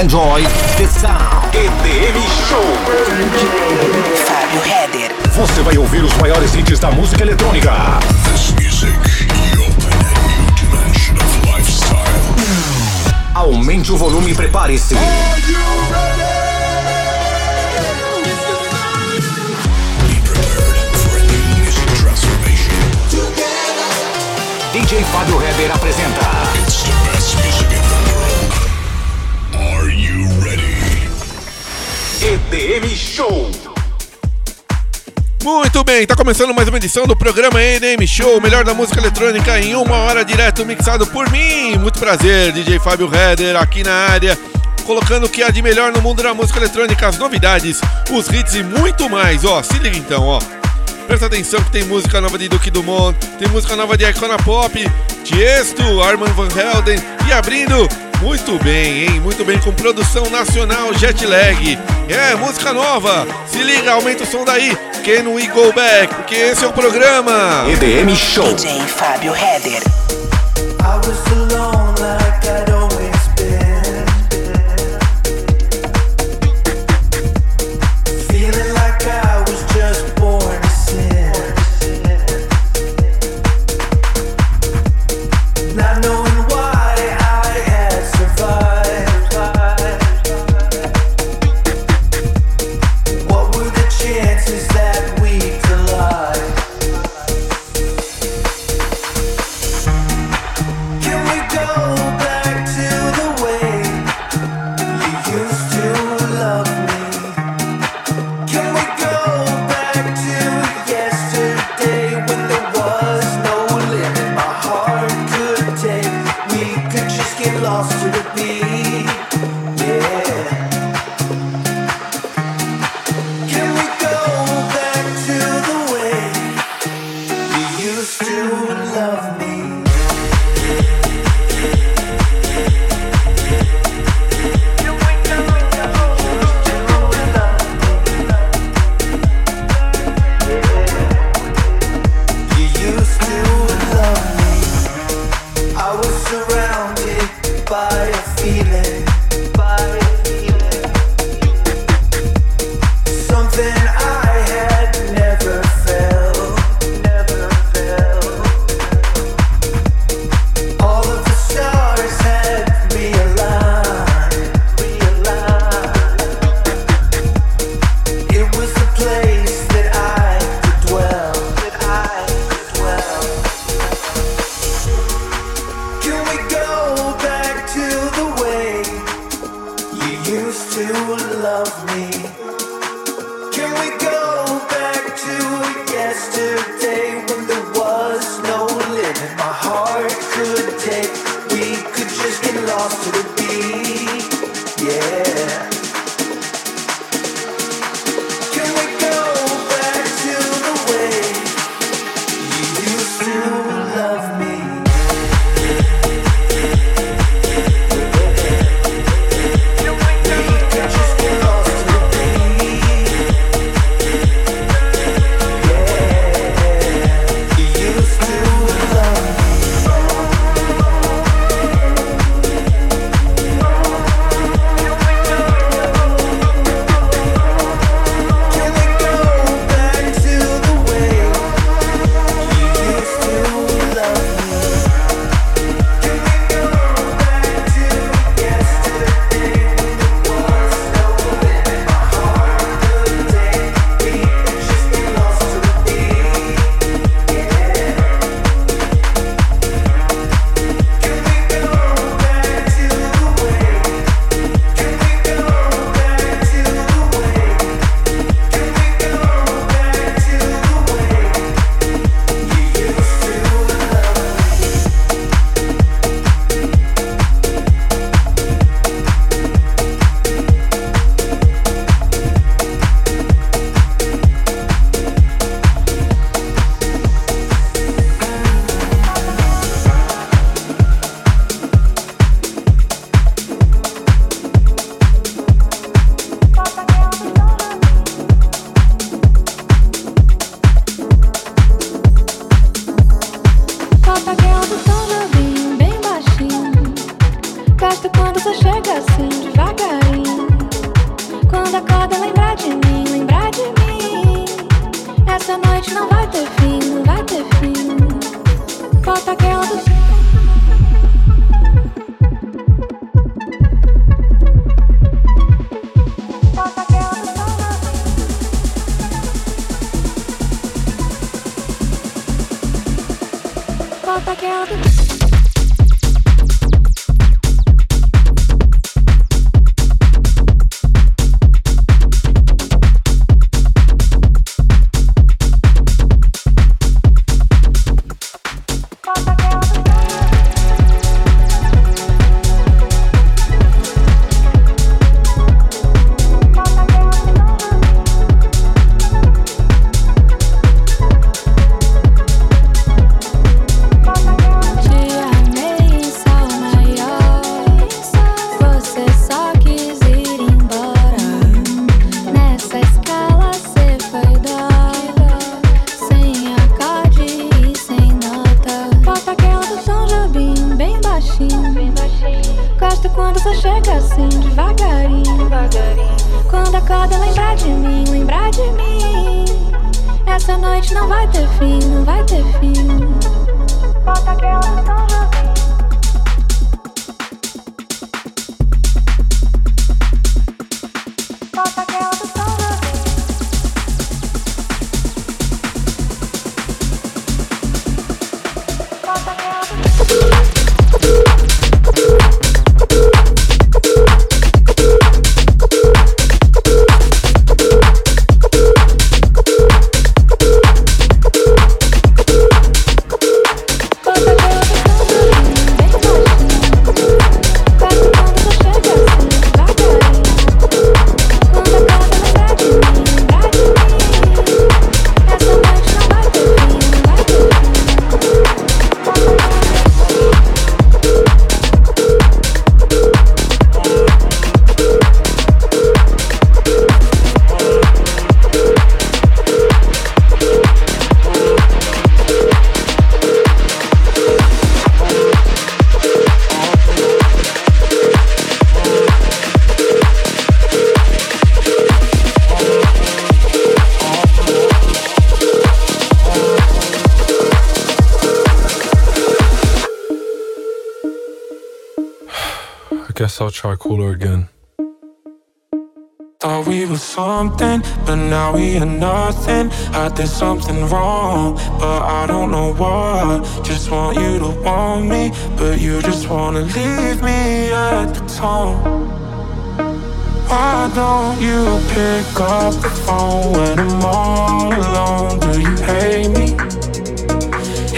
Enjoy the sound. EDM Show. Fábio Header. Você vai ouvir os maiores hits da música eletrônica. This music, you open a new dimension of lifestyle. Aumente o volume e prepare-se. DJ Fábio Heber apresenta EDM Show. Muito bem, tá começando mais uma edição do programa EDM Show, melhor da música eletrônica em uma hora direto mixado por mim. Muito prazer, DJ Fábio Header aqui na área, colocando o que há de melhor no mundo da música eletrônica, as novidades, os hits e muito mais. Ó, se liga então, ó. Presta atenção que tem música nova de Duke Dumont, tem música nova de Icona Pop, Tiesto, Armand Van Helden e abrindo muito bem, hein? Muito bem com produção nacional Jetlag. É, música nova. Se liga, aumenta o som daí. Can we go back? Porque esse é o programa. EDM Show. DJ Fábio Header. I was alone try cooler again. Thought we were something, but now we are nothing. I did something wrong, but I don't know what. Just want you to want me, but you just wanna leave me at the tone. Why don't you pick up the phone when I'm all alone? Do you hate me?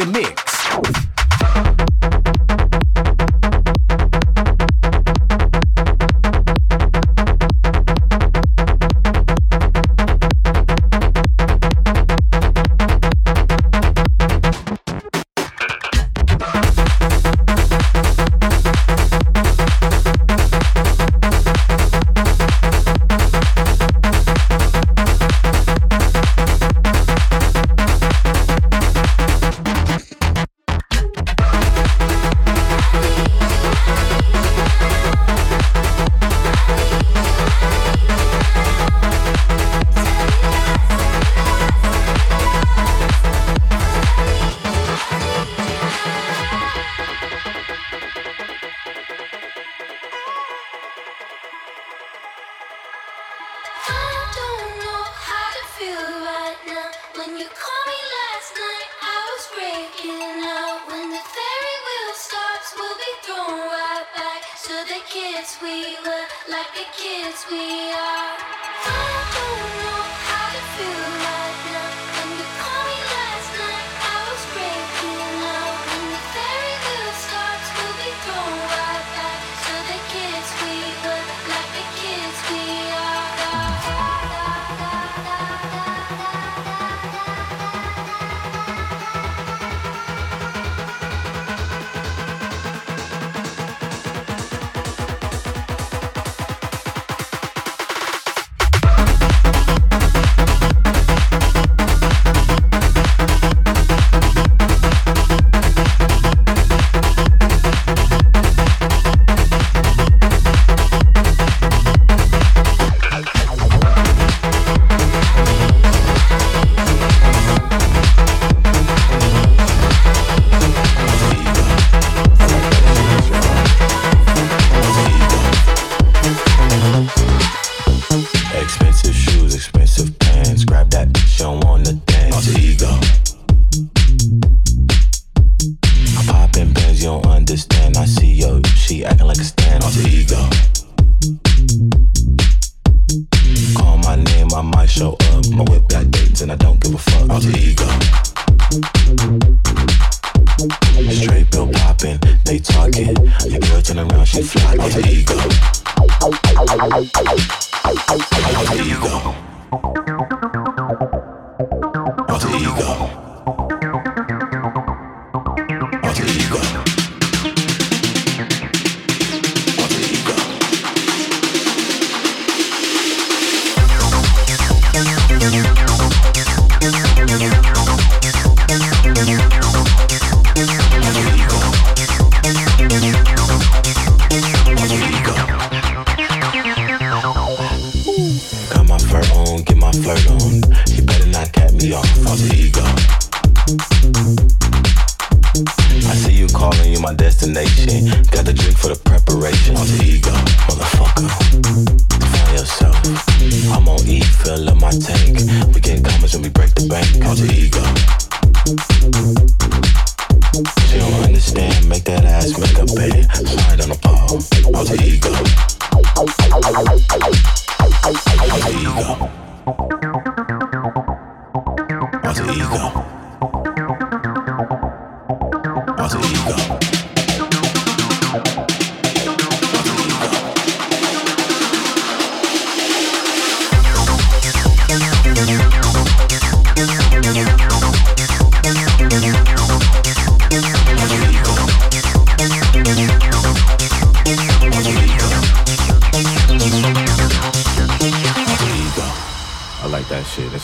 The mix.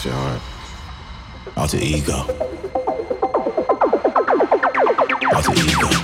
Shit. Hard. Alter ego. Alter ego.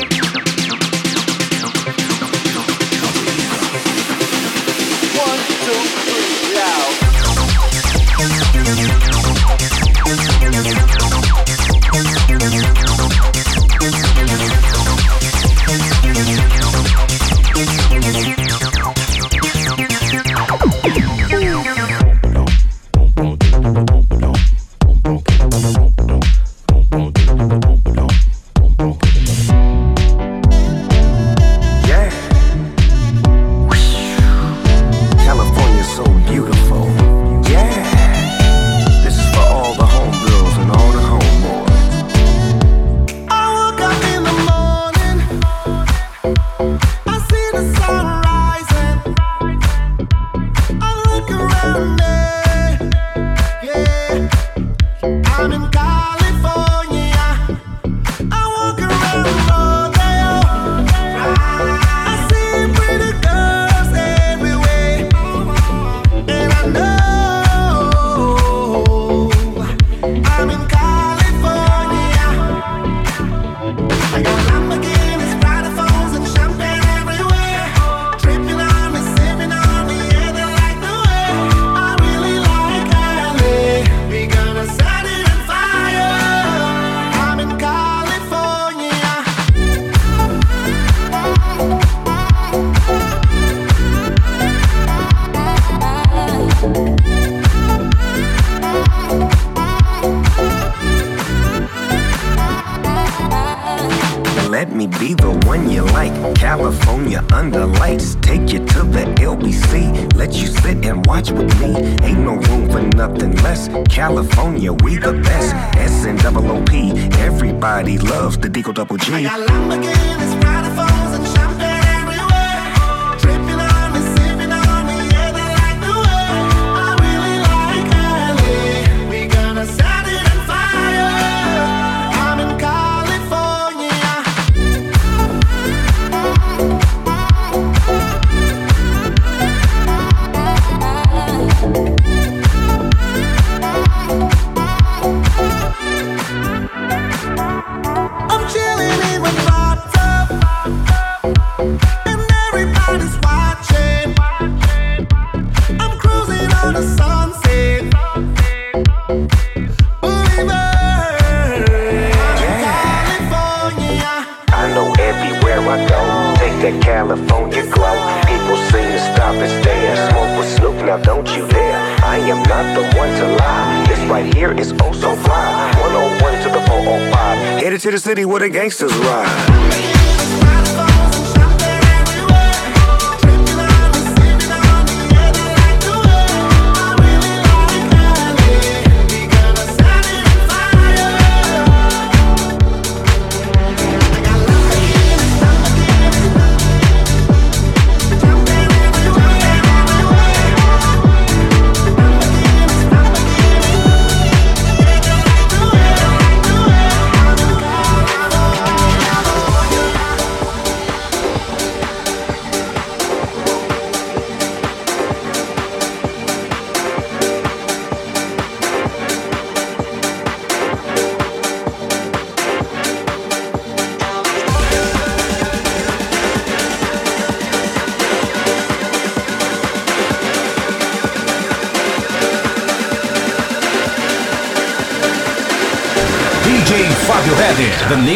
G.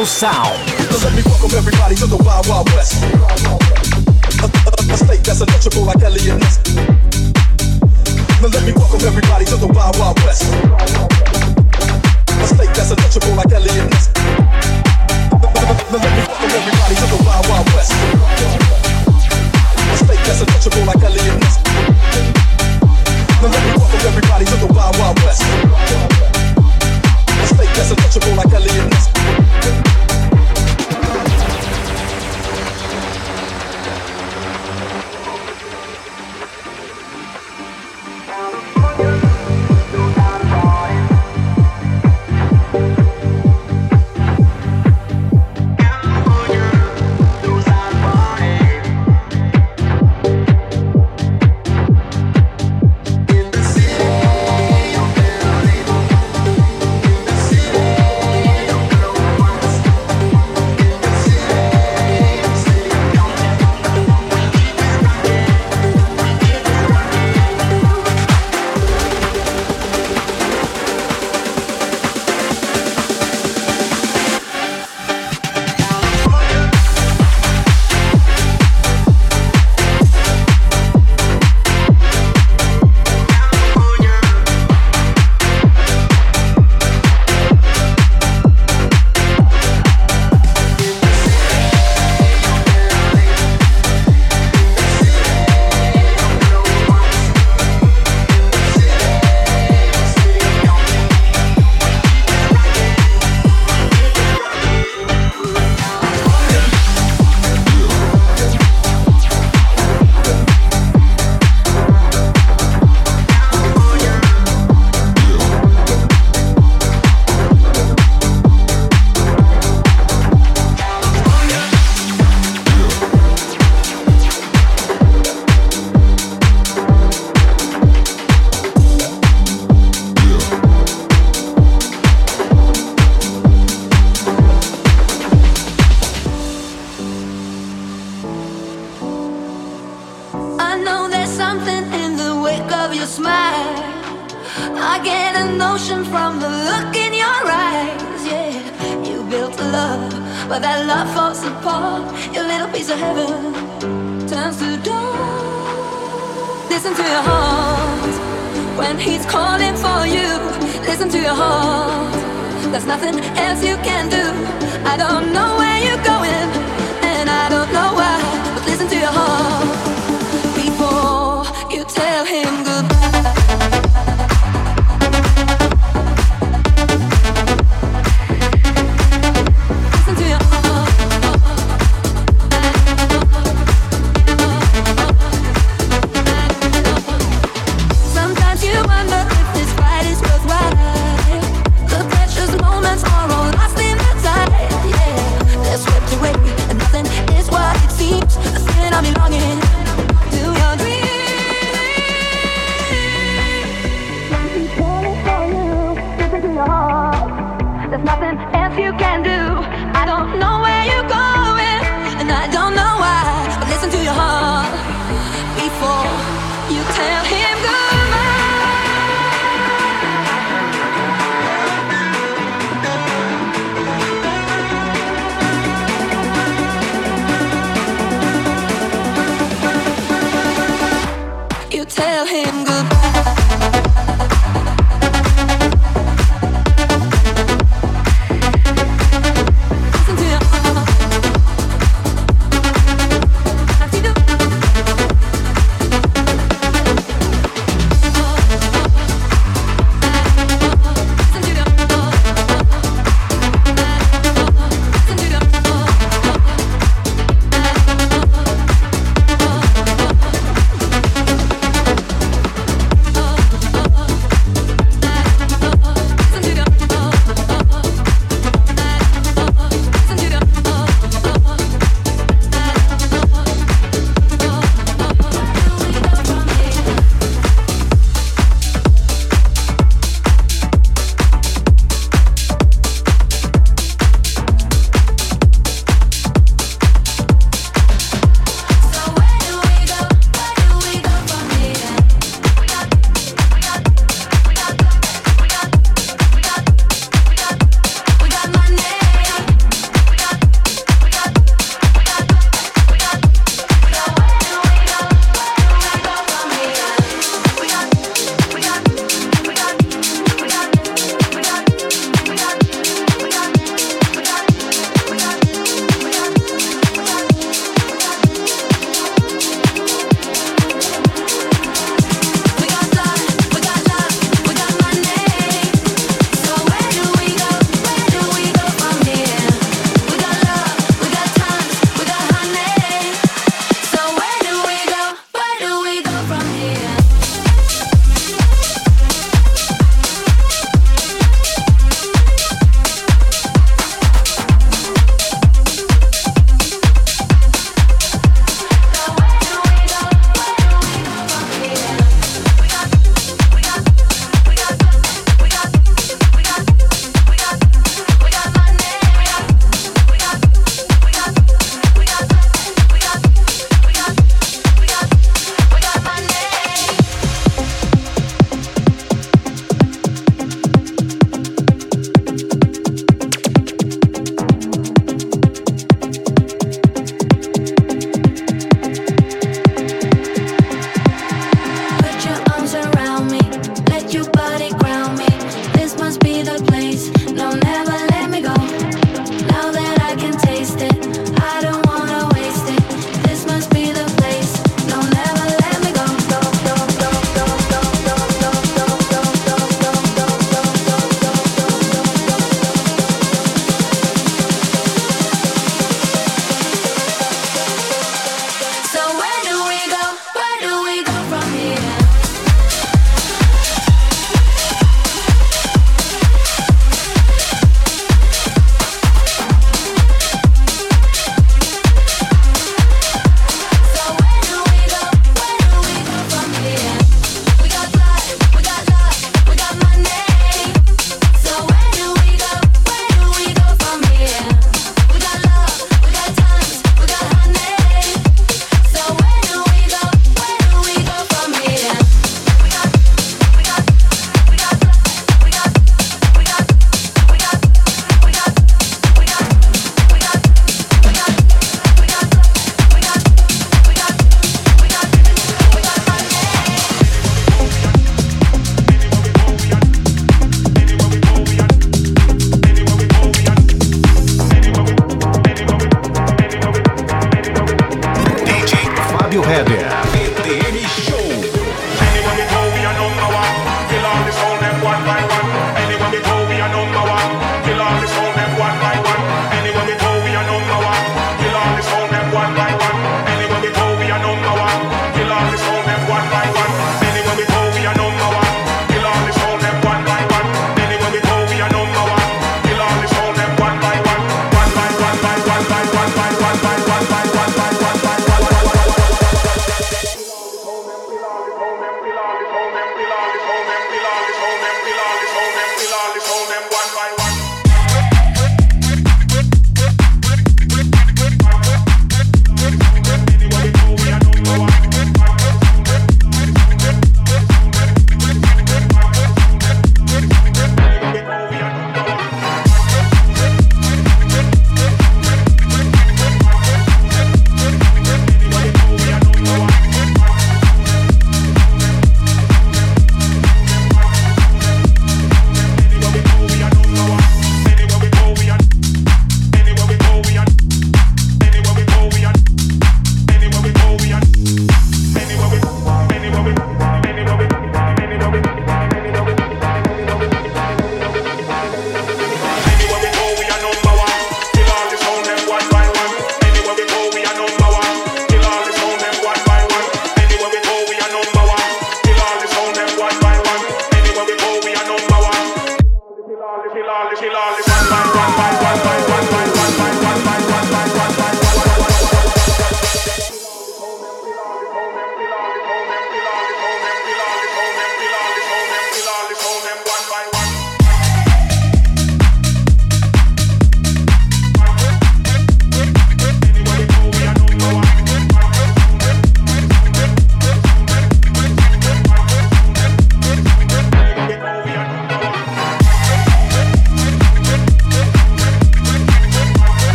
New sound. Let me welcome everybody to the Wild Wild West. A, a- a state that's untouchable like Elliot Ness. Now let me welcome everybody to the Wild Wild West. A state that's untouchable like Elliot Ness. Now let me welcome everybody to the Wild Wild West. A state that's untouchable like Elliot Ness. Now let me welcome everybody to the Wild Wild West. A state that's untouchable like Elliot Ness. Apart. Your little piece of heaven turns to dust. Listen to your heart when he's calling for you. Listen to your heart. There's nothing else you can do. I don't know where you're going,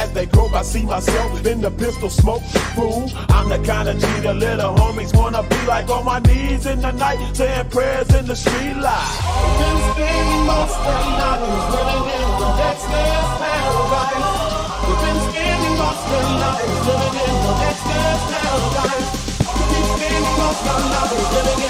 As they grow, I see myself in the pistol smoke. Fool, I'm the kind of G the little homies wanna be like on my knees in the night, saying prayers in the street light. Been spending most of living in the gangsta's paradise. We've been spending most of living in the gangsta's paradise. Keep spending most of the night living in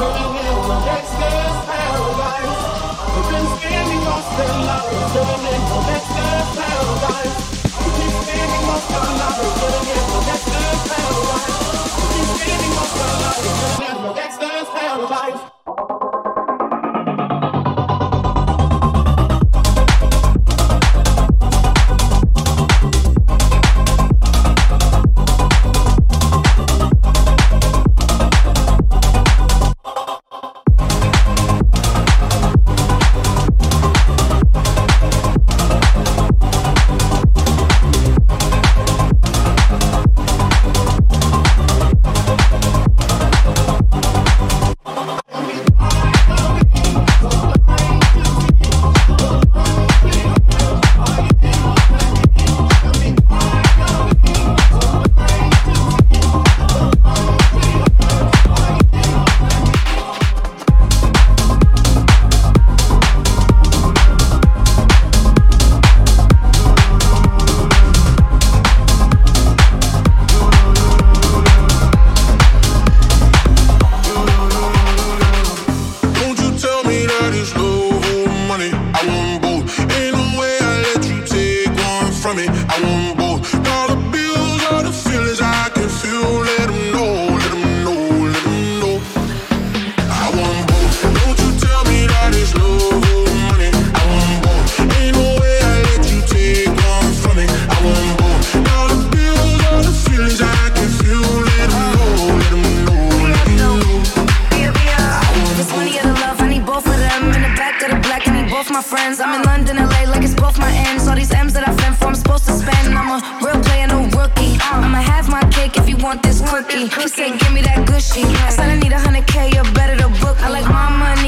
My friends. I'm in London, LA, like it's both my ends. All these M's that I fend for, I'm supposed to spend. I'm a real player, no rookie. I'ma have my cake if you want this cookie. He said, give me that gushy. I said, I need a hundred K, you're better to book. I like my money,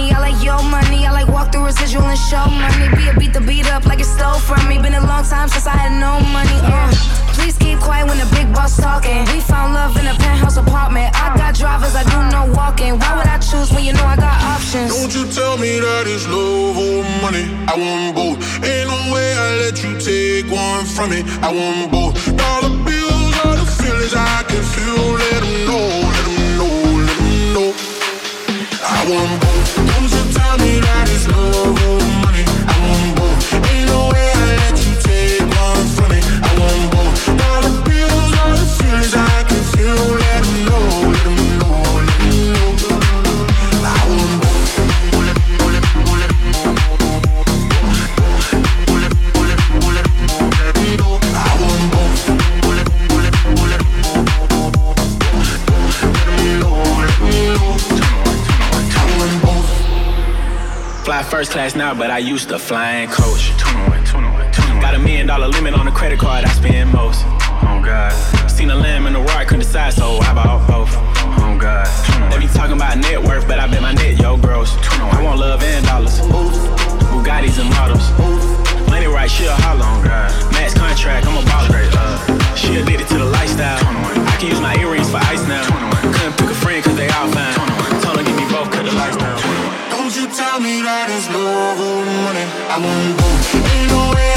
Your money. I like walk through residual and show money. Be a beat the beat up like it stole from me. Been a long time since I had no money. Uh. Please keep quiet when the big boss talking. We found love in a penthouse apartment. I got drivers, I do no walking. Why would I choose when you know I got options? Don't you tell me that it's love or money. I want both. Ain't no way I let you take one from me. I want both. The bills, all the feelings I can feel. Let 'em know, let 'em know, let 'em know. I want both. Don't you tell Fly first class now, but I used to fly in coach. Got a million dollar limit on the credit card, I spend most. Oh God. Seen a lamb in the right, couldn't decide, so how about both? Oh God. They be talking about net worth, but I bet my net, yo, gross. I want love and dollars. Bugattis and models. Money right, she a holler. Oh God. Max contract, I'm a baller. She addicted to the lifestyle. I can use my earrings for ice now. Couldn't pick a friend cause they all fine. Money. I want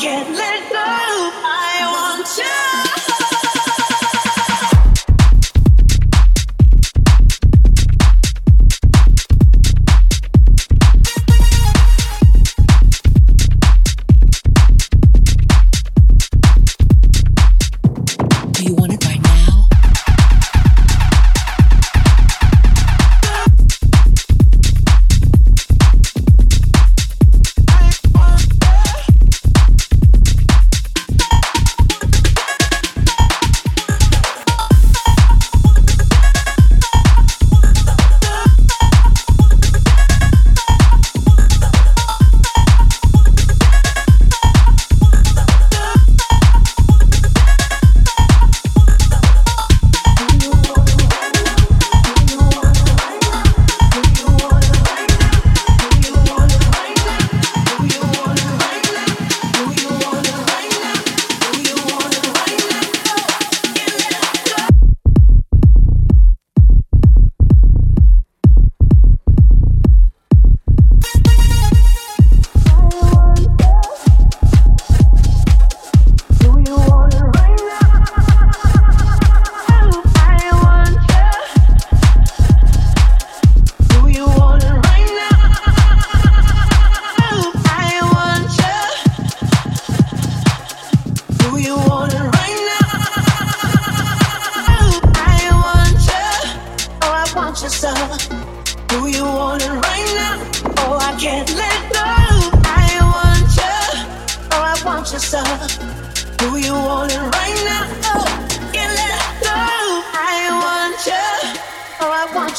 can't let go.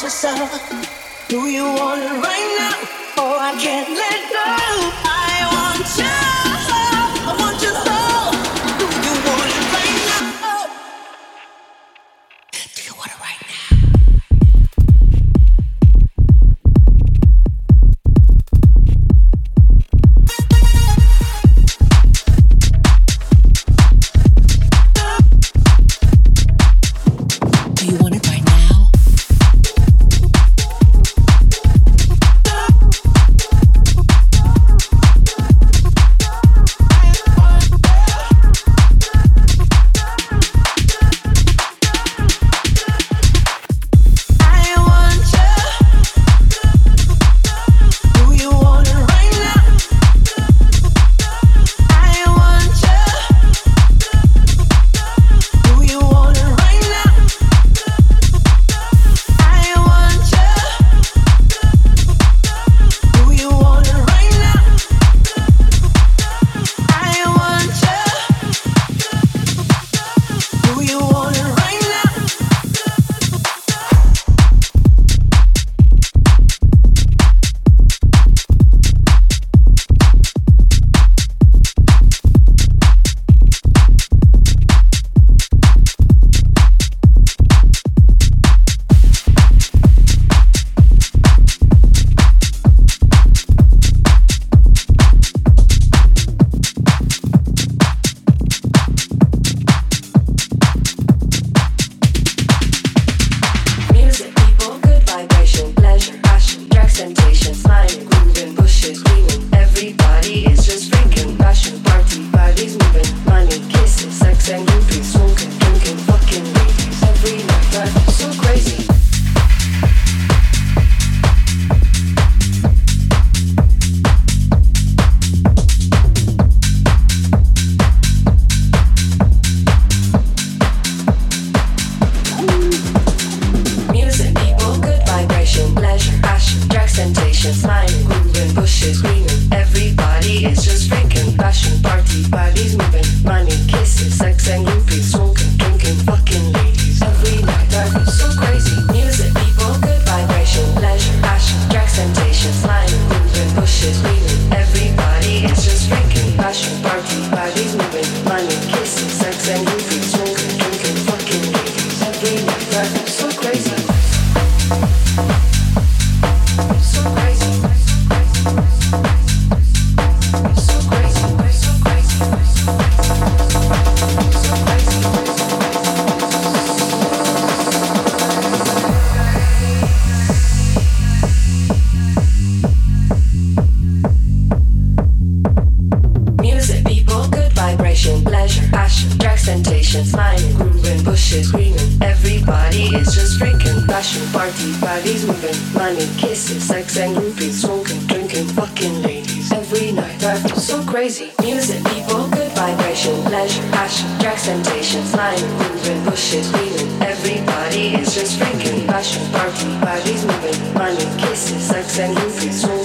yourself. Do you want it right now? Oh, I can't let go. I want you. pleasure, passion, drugs, temptations, grooving, bushes, screaming. Everybody is just freaking, passion, party, bodies moving, money, kisses, sex and groupies, smoking, drinking, fucking ladies. Every night I feel so crazy. Music, people, good vibration, pleasure, passion, drugs, temptations, grooving, bushes, screaming. Everybody is just freaking, passion, party, bodies moving, money, kisses, sex and groupies, smoking.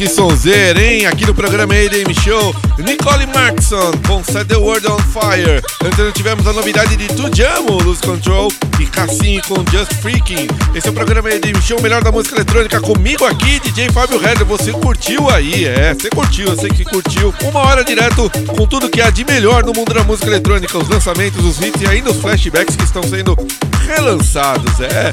Que sonzeira, hein? Aqui no programa ADM Show, Nicole Markson com Set the World on Fire. Antes tivemos a novidade de Tujamo, Lose Control e Cassim com Just Freaking. Esse é o programa ADM Show, melhor da música eletrônica comigo aqui, DJ Fábio Herder. Você curtiu aí, é, você curtiu, eu sei que curtiu. Uma hora direto com tudo que há de melhor no mundo da música eletrônica, os lançamentos, os hits e ainda os flashbacks que estão sendo relançados, é.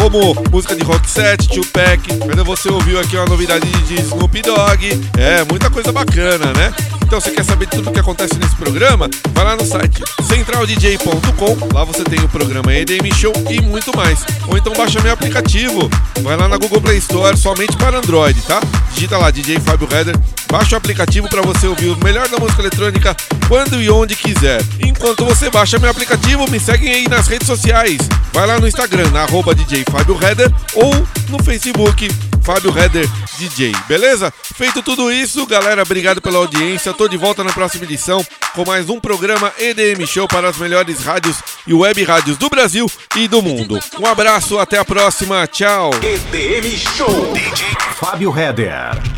Como música de Rock Set, Tupac, ainda você ouviu aqui uma novidade de Snoop Dogg, é, muita coisa bacana, né? Então, você quer saber de tudo que acontece nesse programa? Vai lá no site centraldj.com, lá você tem o programa EDM Show e muito mais. Ou então baixa meu aplicativo, vai lá na Google Play Store somente para Android, tá? Digita lá DJ Fábio Header, baixa o aplicativo para você ouvir o melhor da música eletrônica quando e onde quiser. Enquanto você baixa meu aplicativo, me seguem aí nas redes sociais. Vai lá no Instagram, na arroba DJ Fábio Header, ou no Facebook, Fábio Header DJ, beleza? Feito tudo isso, galera, obrigado pela audiência. Tô de volta na próxima edição com mais um programa EDM Show para as melhores rádios e web rádios do Brasil e do mundo. Um abraço, até a próxima, tchau. EDM Show. DJ Fábio Header.